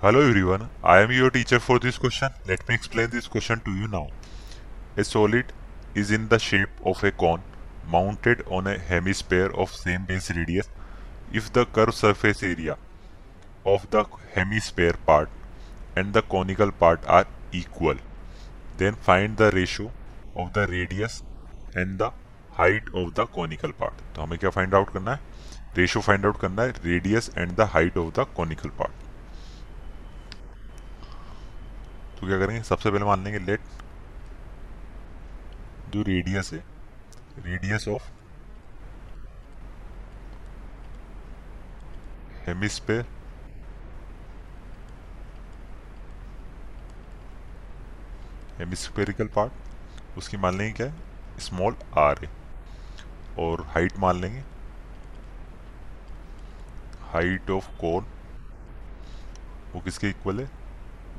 Hello everyone, I am your teacher for this question. Let me explain this question to you now. A solid is in the shape of a cone mounted on a hemisphere of same base radius. If the curved surface area of the hemisphere part and the conical part are equal, then find the ratio of the radius and the height of the conical part. तो हमें क्या find out करना है ratio find out करना है radius and the height of the conical part तो क्या करेंगे? सबसे पहले मान लेंगे लेट जो रेडियस है radius of hemisphere hemispherical part उसकी मान लेंगे क्या? है स्मॉल आर है और हाइट मान लेंगे हाइट ऑफ़ कोन वो किसके इक्वल है?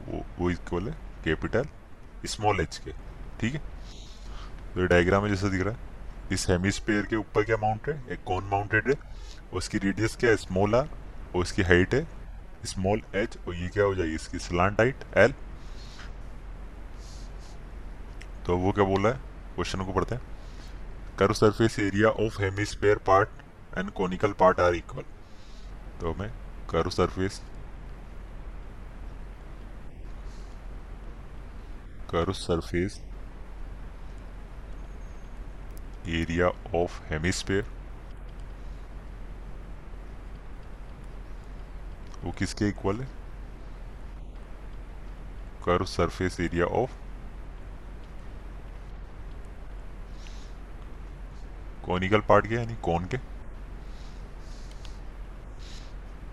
वो इक्वल है कैपिटल स्मॉल एच के ठीक है? तो डायग्राम में जैसा दिख रहा है, इस हेमिस्फेयर के ऊपर क्या माउंट है? एक कौन माउंटेड है उसकी रेडियस क्या है? स्मॉल आर और उसकी हाइट है स्मॉल एच और ये क्या हो जाएगी? इसकी स्लांट हाइट एल तो वो क्या बोल है? क्वेश्चन को पढ़ते हैं। Curve surface area of hemisphere part and conical part are equal तो हमें curve surface curve surface area of hemisphere वो किसके इक्वल है? Curve surface area of conical part के, यानी कौन के।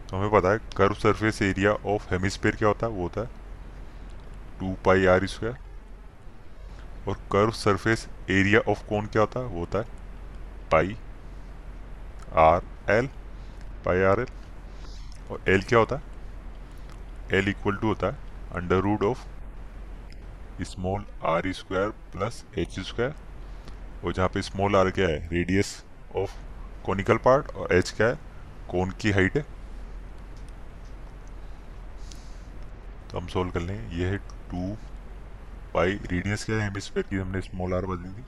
तो हमें पता है curve surface area of hemisphere क्या होता है? वो होता है टू पाई आर स्क्वायर और कर्व सरफेस एरिया ऑफ़ कौन क्या होता है? वो होता है pi r l pi r l और एल क्या होता है? एल इक्वल टू होता है under root of small r square plus h square और जहाँ पे स्मॉल आर क्या है? रेडियस ऑफ़ कॉनिकल पार्ट और एच क्या है? कौन की हाइट है। तो हम सोल्व कर लेंगे ये है टू पाई रेडियस क्या है हेमिस्फेयर की हमने स्मॉल आर बदली थी?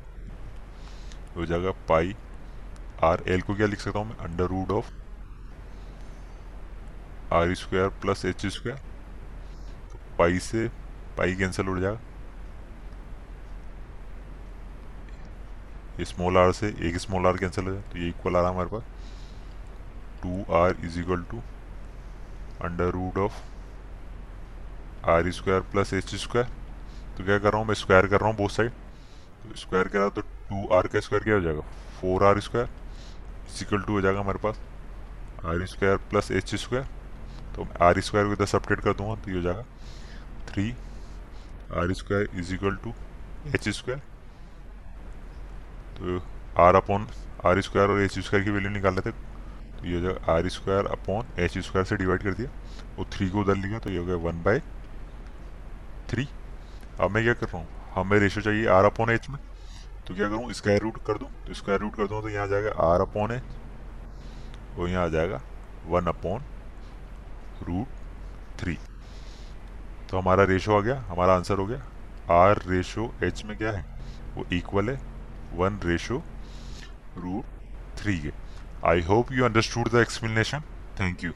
हो जाएगा पाई आर एल को क्या लिख सकता हूँ मैं? Under root of r square plus h square तो पाई से पाई कैंसिल हो जाएगा। स्मॉल आर से एक स्मॉल आर कैंसिल हो जाए तो ये इक्वल आ रहा हमारे पास। Two r is equal to under root of r square plus h square तो क्या कर रहा हूँ, मैं स्क्वायर कर रहा हूँ बोथ साइड तो स्क्वायर करा तो टू आर का स्क्वायर क्या हो जाएगा? Four r square is equal to हो जाएगा हमारे पास r square plus h square तो मैं आर स्क्वायर को इधर सपरेट कर दूँगा तो ये हो जाएगा three r square is equal to h square तो आर अपॉन आर स्क्वायर और एच स्क्वायर की वैल्यू निकाल लेते तो ये हो जाएगा r square upon h square से डिवाइड कर दिया। और थ्री को उधर लिया तो ये हो गया वन बाय थ्री अब मैं क्या कर? रहा हूँ हमें रेशो चाहिए आर अपॉन एच में। तो क्या करूँ? स्क्वायर रूट कर दूँ? तो स्क्वायर रूट कर दूँ तो यहाँ जाएगा आर अपॉन एच और यहाँ आ जाएगा वन अपॉन रूट थ्री तो हमारा रेशो आ गया, हमारा आंसर हो गया। आर रेशो एच में क्या है? वो इक्वल है वन रेशो रूट थ्री के। I hope you understood the explanation thank you